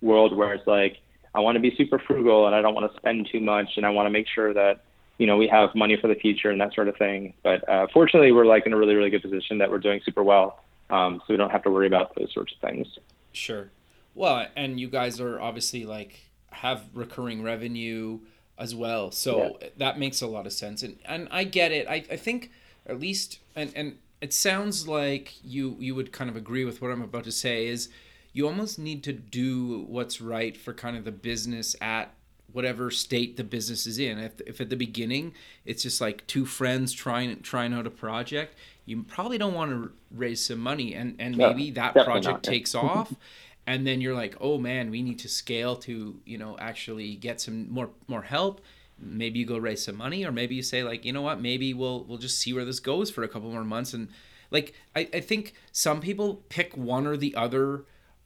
world where it's like I want to be super frugal and I don't want to spend too much, and I want to make sure that you know we have money for the future and that sort of thing. But uh, fortunately, we're like in a really, really good position that we're doing super well um, so we don't have to worry about those sorts of things. Sure. Well, and you guys are obviously like have recurring revenue as well, so yeah. that makes a lot of sense. And and I get it. I I think at least and and it sounds like you you would kind of agree with what I'm about to say is you almost need to do what's right for kind of the business at whatever state the business is in. If, if at the beginning it's just like two friends trying trying out a project, you probably don't want to raise some money and and maybe that project takes off and then you're like, oh man, we need to scale to you know actually get some more more help. Maybe you go raise some money, or maybe you say like, you know what, maybe we'll we'll just see where this goes for a couple more months. And like, I, I think some people pick one or the other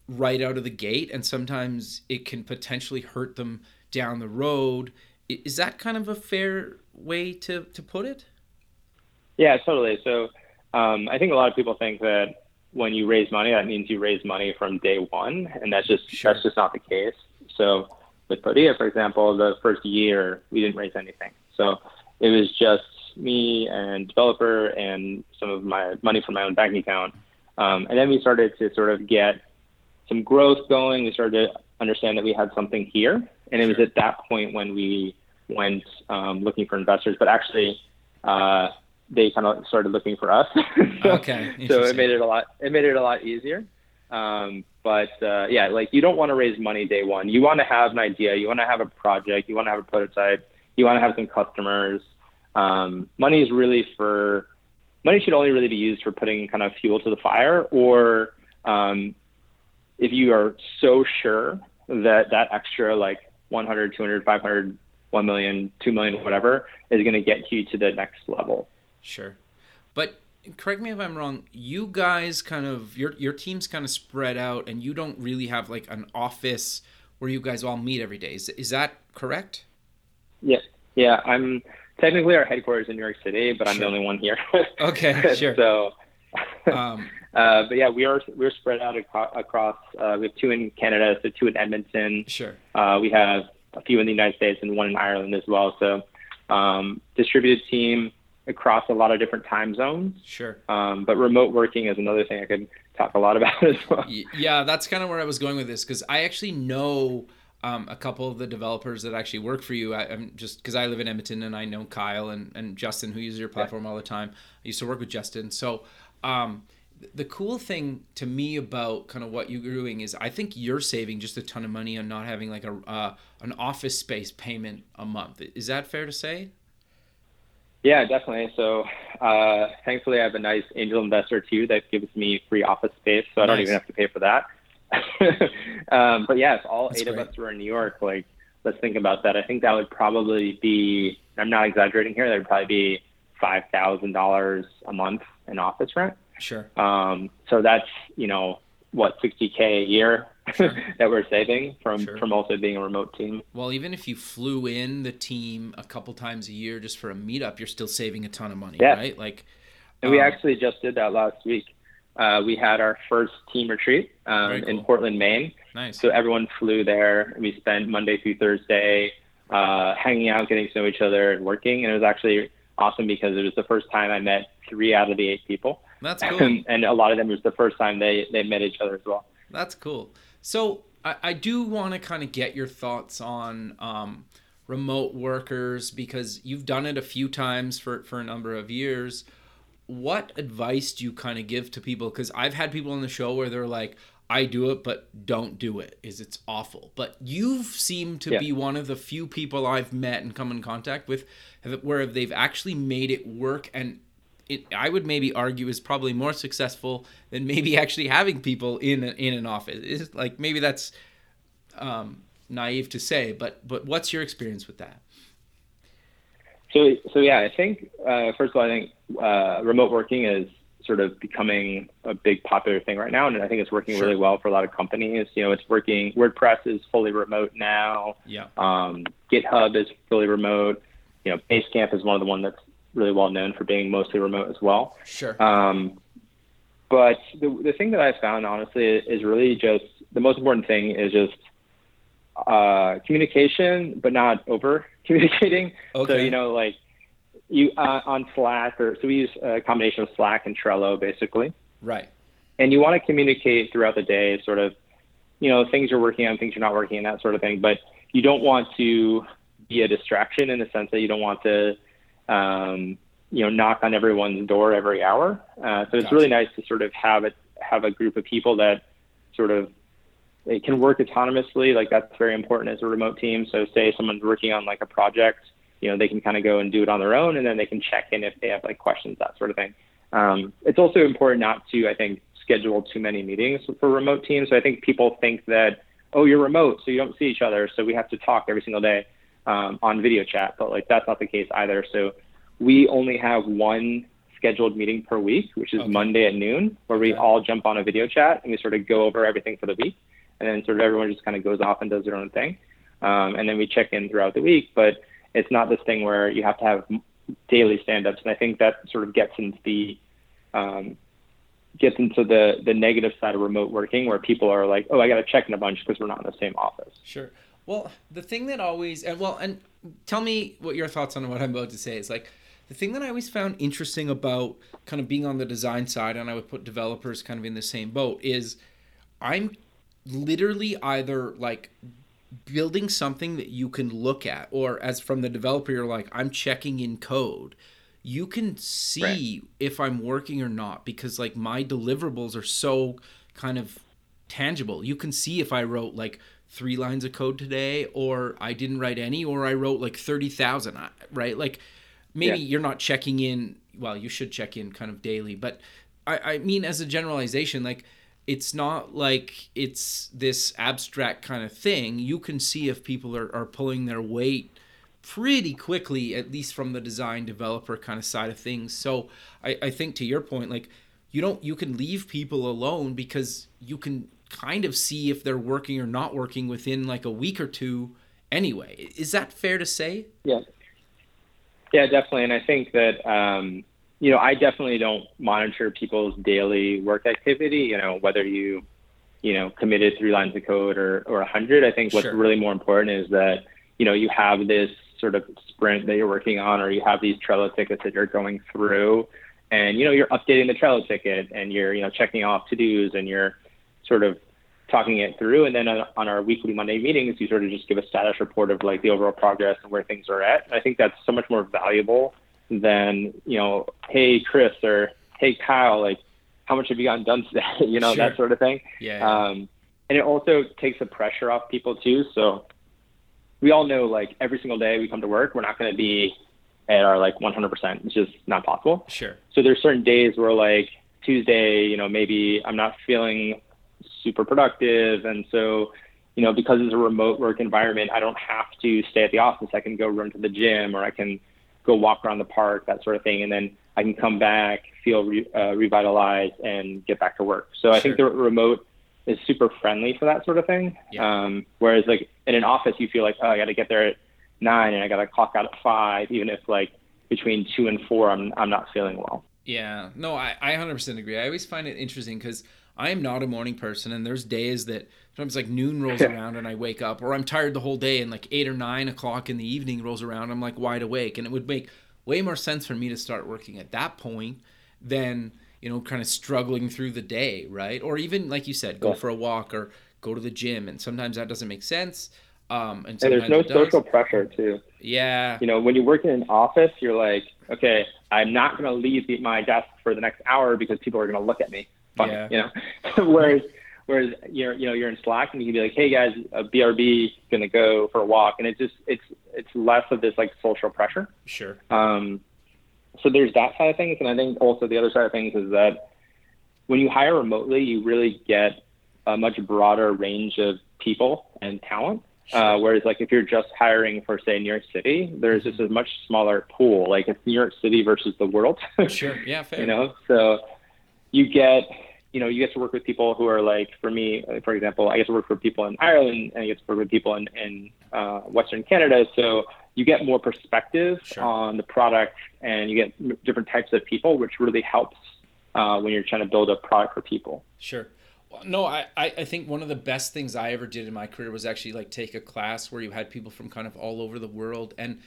right out of the gate, and sometimes it can potentially hurt them down the road. Is that kind of a fair way to to put it? Yeah, totally. So um, I think a lot of people think that when you raise money, that means you raise money from day one, and that's just sure. that's just not the case. So with Podia, for example, the first year we didn't raise anything. So it was just me and developer and some of my money from my own bank account. Um, and then we started to sort of get some growth going. We started to understand that we had something here, and it was at that point when we went um, looking for investors. But actually, uh, they kind of started looking for us. so, okay. So it made it a lot. It made it a lot easier. Um, but uh, yeah, like you don't want to raise money day one. You want to have an idea. You want to have a project. You want to have a prototype. You want to have some customers. Um, money is really for money should only really be used for putting kind of fuel to the fire, or um, if you are so sure that that extra like 100, 200, 500, 1 million, 2 million, whatever is going to get you to the next level. Sure. But correct me if I'm wrong, you guys kind of your your team's kind of spread out and you don't really have like an office where you guys all meet every day. Is, is that correct? Yeah. Yeah, I'm technically our headquarters in New York City, but I'm sure. the only one here. okay, sure. so um, uh, but yeah, we are we're spread out across. Uh, we have two in Canada, so two in Edmonton. Sure. Uh, we have a few in the United States and one in Ireland as well. So um, distributed team across a lot of different time zones. Sure. Um, but remote working is another thing I could talk a lot about as well. Yeah, that's kind of where I was going with this because I actually know um, a couple of the developers that actually work for you. I, am just because I live in Edmonton and I know Kyle and, and Justin who uses your platform yeah. all the time. I used to work with Justin. So um, the cool thing to me about kind of what you're doing is I think you're saving just a ton of money on not having like a uh, an office space payment a month. Is that fair to say? Yeah, definitely. So, uh, thankfully, I have a nice angel investor too that gives me free office space, so I don't even have to pay for that. um, but yes, all That's eight great. of us were in New York. Like, let's think about that. I think that would probably be. I'm not exaggerating here. That would probably be five thousand dollars a month in office rent. Sure. Um, so that's you know what 60k a year sure. that we're saving from sure. from also being a remote team. Well, even if you flew in the team a couple times a year just for a meetup, you're still saving a ton of money, yeah. right? Like, and um, we actually just did that last week. Uh, we had our first team retreat um, cool. in Portland, Maine. Nice. So everyone flew there. We spent Monday through Thursday uh, hanging out, getting to know each other, and working. And it was actually awesome because it was the first time I met three out of the eight people. That's cool. And, and a lot of them was the first time they, they met each other as well. That's cool. So I, I do want to kind of get your thoughts on um, remote workers because you've done it a few times for, for a number of years. What advice do you kind of give to people? Because I've had people on the show where they're like, I do it, but don't do it. Is it's awful. But you've seemed to yeah. be one of the few people I've met and come in contact with where they've actually made it work and it, I would maybe argue is probably more successful than maybe actually having people in a, in an office. It's like maybe that's um, naive to say, but but what's your experience with that? So so yeah, I think uh, first of all, I think uh, remote working is sort of becoming a big popular thing right now, and I think it's working sure. really well for a lot of companies. You know, it's working. WordPress is fully remote now. Yeah. Um, GitHub is fully remote. You know, Basecamp is one of the one that's really well known for being mostly remote as well. Sure. Um, but the, the thing that I found, honestly, is really just the most important thing is just uh, communication, but not over communicating. Okay. So, you know, like you uh, on Slack, or so we use a combination of Slack and Trello, basically. Right. And you want to communicate throughout the day, sort of, you know, things you're working on, things you're not working on, that sort of thing. But you don't want to be a distraction in the sense that you don't want to um, you know, knock on everyone's door every hour. Uh, so it's gotcha. really nice to sort of have it, have a group of people that sort of they can work autonomously. Like that's very important as a remote team. So say someone's working on like a project, you know, they can kind of go and do it on their own, and then they can check in if they have like questions, that sort of thing. Um, it's also important not to, I think, schedule too many meetings for remote teams. So I think people think that, oh, you're remote, so you don't see each other, so we have to talk every single day um, on video chat. But like that's not the case either. So we only have one scheduled meeting per week, which is okay. Monday at noon, where we okay. all jump on a video chat and we sort of go over everything for the week. And then sort of everyone just kind of goes off and does their own thing. Um, and then we check in throughout the week. But it's not this thing where you have to have daily stand-ups. And I think that sort of gets into the um, gets into the the negative side of remote working, where people are like, "Oh, I got to check in a bunch because we're not in the same office." Sure. Well, the thing that always and well, and tell me what your thoughts on what I'm about to say is like the thing that I always found interesting about kind of being on the design side, and I would put developers kind of in the same boat, is I'm literally either like building something that you can look at, or as from the developer, you're like, I'm checking in code. You can see right. if I'm working or not because like my deliverables are so kind of tangible. You can see if I wrote like three lines of code today, or I didn't write any, or I wrote like 30,000, right? Like, maybe yeah. you're not checking in well you should check in kind of daily but I, I mean as a generalization like it's not like it's this abstract kind of thing you can see if people are, are pulling their weight pretty quickly at least from the design developer kind of side of things so I, I think to your point like you don't you can leave people alone because you can kind of see if they're working or not working within like a week or two anyway is that fair to say yeah yeah, definitely. And I think that, um, you know, I definitely don't monitor people's daily work activity, you know, whether you, you know, committed three lines of code or, or a hundred. I think what's sure. really more important is that, you know, you have this sort of sprint that you're working on, or you have these Trello tickets that you're going through and, you know, you're updating the Trello ticket and you're, you know, checking off to dos and you're sort of talking it through. And then on, on, our weekly Monday meetings, you sort of just give a status report of like the overall progress and where things are at. And I think that's so much more valuable than, you know, hey, Chris or hey, Kyle, like, how much have you gotten done today? you know, sure. that sort of thing. Yeah. Um, and it also takes the pressure off people too. So we all know like every single day we come to work, we're not going to be at our like 100%. It's just not possible. Sure. So there's certain days where like Tuesday, you know, maybe I'm not feeling super productive. And so, you know, because it's a remote work environment, I don't have to stay at the office. I can go run to the gym or I can go walk around the park, that sort of thing. And then I can come back, feel re, uh, revitalized, and get back to work. So I think the remote is super friendly for that sort of thing. Yeah. Um, whereas like in an office, you feel like, oh, I got to get there at nine and I got to clock out at five, even if like between two and four, I'm, I'm not feeling well. Yeah, no, I, I 100% agree. I always find it interesting because I am not a morning person, and there's days that sometimes like noon rolls around and I wake up, or I'm tired the whole day, and like eight or nine o'clock in the evening rolls around, I'm like wide awake, and it would make way more sense for me to start working at that point than you know kind of struggling through the day, right? Or even like you said, go yeah. for a walk or go to the gym, and sometimes that doesn't make sense. Um, and, and there's no social pressure too. Yeah. You know, when you work in an office, you're like, okay, I'm not going to leave my desk for the next hour because people are going to look at me funny, yeah. you know. whereas whereas you're you know you're in Slack and you can be like, hey guys, a BRB gonna go for a walk, and it just it's it's less of this like social pressure. Sure. Um, so there's that side of things, and I think also the other side of things is that when you hire remotely, you really get a much broader range of people and talent. Uh, whereas like if you're just hiring for say New York City, there's just a much smaller pool. Like it's New York City versus the world. sure. Yeah. Fair. you know, so you get you know, you get to work with people who are like, for me, for example, I get to work for people in Ireland and I get to work with people in, in uh, Western Canada. So you get more perspective sure. on the product and you get different types of people, which really helps uh, when you're trying to build a product for people. Sure. no, I, I think one of the best things I ever did in my career was actually like take a class where you had people from kind of all over the world. And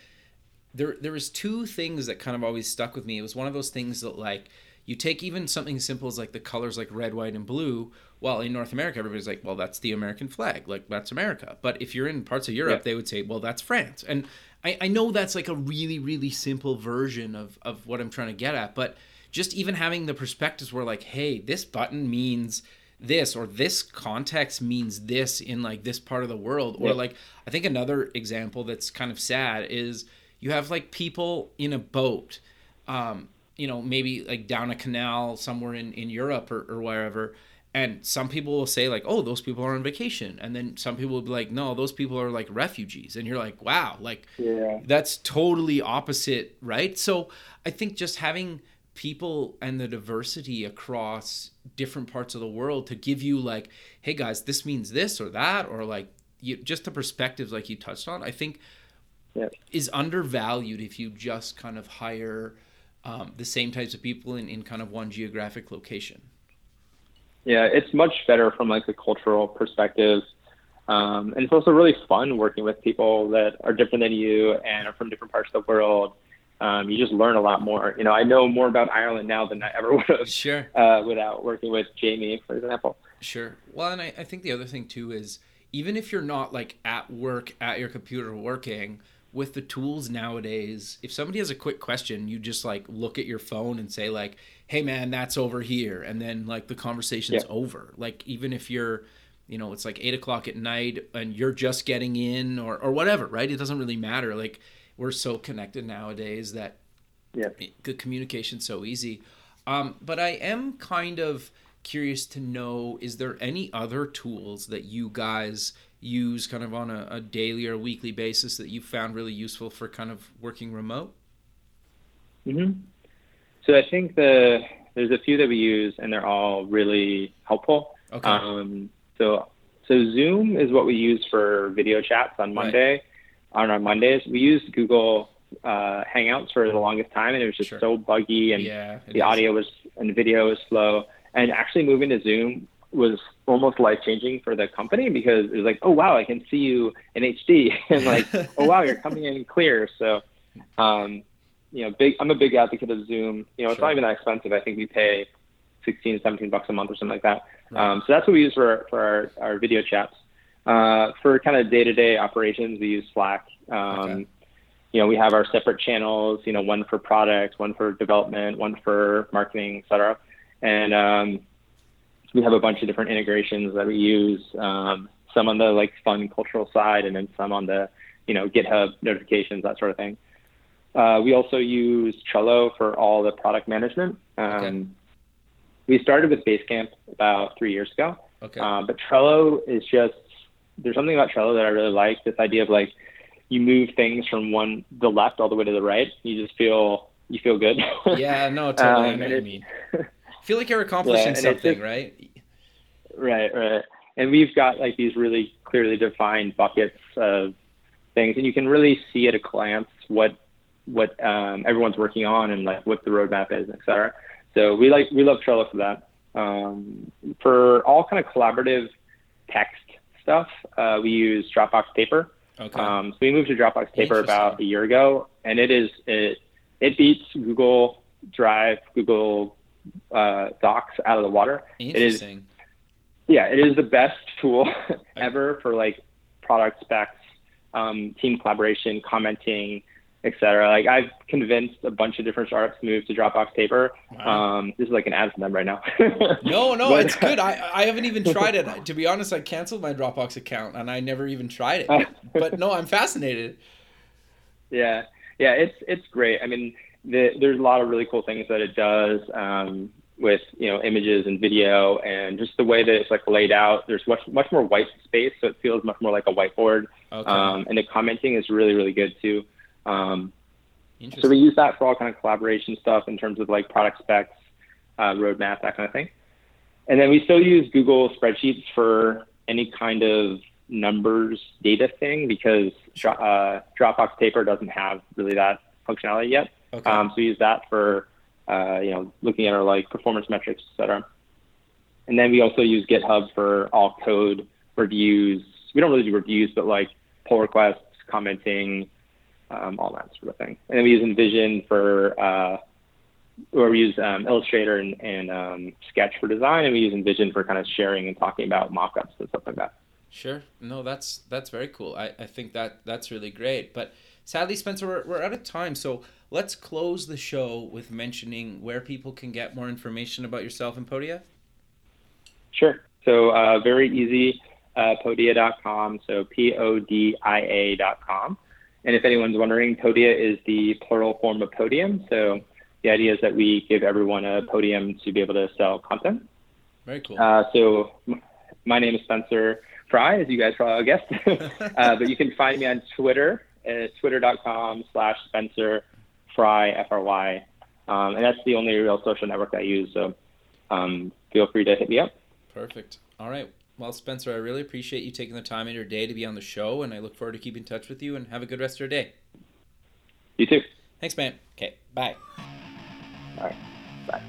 there, there was two things that kind of always stuck with me. It was one of those things that like, you take even something simple as like the colors like red, white, and blue. Well, in North America, everybody's like, well, that's the American flag. Like, that's America. But if you're in parts of Europe, yeah. they would say, well, that's France. And I, I know that's like a really, really simple version of, of what I'm trying to get at. But just even having the perspectives where, like, hey, this button means this or this context means this in like this part of the world. Or, like, I think another example that's kind of sad is you have like people in a boat. Um, you know, maybe like down a canal somewhere in, in Europe or, or wherever. And some people will say like, oh, those people are on vacation. And then some people will be like, no, those people are like refugees. And you're like, wow, like Yeah. that's totally opposite, right? So I think just having people and the diversity across different parts of the world to give you like, hey guys, this means this or that, or like you, just the perspectives like you touched on, I think Yeah. is undervalued if you just kind of hire um, the same types of people in, in kind of one geographic location. Yeah, it's much better from like a cultural perspective. Um, and it's also really fun working with people that are different than you and are from different parts of the world. Um, you just learn a lot more. You know, I know more about Ireland now than I ever would have Sure. uh, without working with Jamie, for example. Sure. Well, and I, I think the other thing too is even if you're not like at work at your computer working with the tools nowadays, if somebody has a quick question, you just like look at your phone and say like, "Hey man, that's over here," and then like the conversation's Yeah. over. Like even if you're, you know, it's like eight o'clock at night and you're just getting in or or whatever, right? It doesn't really matter. Like we're so connected nowadays that Yeah. the communication's so easy. Um, but I am kind of curious to know is there any other tools that you guys use kind of on a, a daily or weekly basis that you found really useful for kind of working remote? hmm So I think the there's a few that we use, and they're all really helpful. Okay. Um, so so Zoom is what we use for video chats on Right. Monday. On our Mondays, we used Google uh, Hangouts for the longest time, and it was just Sure. so buggy, and yeah. the is. audio was and the video was slow. And actually moving to Zoom was almost life changing for the company because it was like, oh wow, I can see you in HD, and like, oh wow, you're coming in clear. So, um, you know, big. I'm a big advocate of Zoom. You know, it's Sure. not even that expensive. I think we pay 16, 17 bucks a month or something like that. Right. Um, so that's what we use for for our, our video chats. Uh, for kind of day to day operations, we use Slack. Um, Okay. You know, we have our separate channels. You know, one for product, one for development, one for marketing, et cetera. And um, we have a bunch of different integrations that we use. Um, some on the like fun cultural side, and then some on the you know GitHub notifications, that sort of thing. Uh, we also use Trello for all the product management. Um, Okay. We started with Basecamp about three years ago, Okay. uh, but Trello is just there's something about Trello that I really like. This idea of like you move things from one the left all the way to the right. You just feel you feel good. yeah, no, totally. I Um, know what you mean. feel like you're accomplishing it's something, just- right? Right, right. And we've got like these really clearly defined buckets of things, and you can really see at a glance what what um, everyone's working on and like what the roadmap is, et cetera. So we like we love Trello for that. Um, for all kind of collaborative text stuff, uh, we use Dropbox Paper. Okay. Um, so we moved to Dropbox Paper about a year ago, and it is it it beats Google Drive, Google uh, Docs out of the water. It is yeah, it is the best tool ever for like product specs, um, team collaboration, commenting, etc. Like I've convinced a bunch of different startups to move to Dropbox Paper. Wow. Um, this is like an ad for them right now. No, no, But- it's good. I, I haven't even tried it. To be honest, I canceled my Dropbox account and I never even tried it. But no, I'm fascinated. Yeah, yeah, it's it's great. I mean, the, there's a lot of really cool things that it does um, with you know images and video, and just the way that it's like laid out. There's much much more white space, so it feels much more like a whiteboard. Okay. Um, and the commenting is really really good too. Um, so we use that for all kind of collaboration stuff in terms of like product specs, uh, roadmap, that kind of thing. And then we still use Google spreadsheets for any kind of numbers data thing because uh, Dropbox Paper doesn't have really that functionality yet. Okay. Um, so we use that for uh, you know looking at our like performance metrics, et cetera. And then we also use GitHub for all code reviews. We don't really do reviews, but like pull requests, commenting, um, all that sort of thing. And then we use InVision for, uh, or we use um, Illustrator and, and um, Sketch for design, and we use InVision for kind of sharing and talking about mockups and stuff like that. Sure. No, that's that's very cool. I, I think that that's really great. But sadly, Spencer, we're, we're out of time. So let's close the show with mentioning where people can get more information about yourself and Podia. Sure. So uh, very easy, uh, podia.com. So P-O-D-I-A.com. And if anyone's wondering, Podia is the plural form of podium. So the idea is that we give everyone a podium to be able to sell content. Very cool. Uh, so my name is Spencer Fry, as you guys probably guessed. uh, but you can find me on Twitter, uh, twitter.com slash Spencer Fry, F-R-Y. Um, and that's the only real social network I use. So um, feel free to hit me up. Perfect. All right. Well, Spencer, I really appreciate you taking the time in your day to be on the show, and I look forward to keeping in touch with you. And have a good rest of your day. You too. Thanks, man. Okay. Bye. All right. Bye.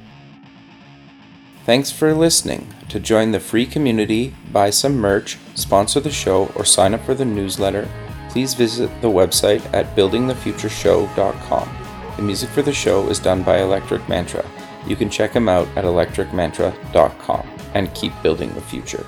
Thanks for listening. To join the free community, buy some merch, sponsor the show, or sign up for the newsletter, please visit the website at buildingthefutureshow.com. The music for the show is done by Electric Mantra. You can check them out at electricmantra.com and keep building the future.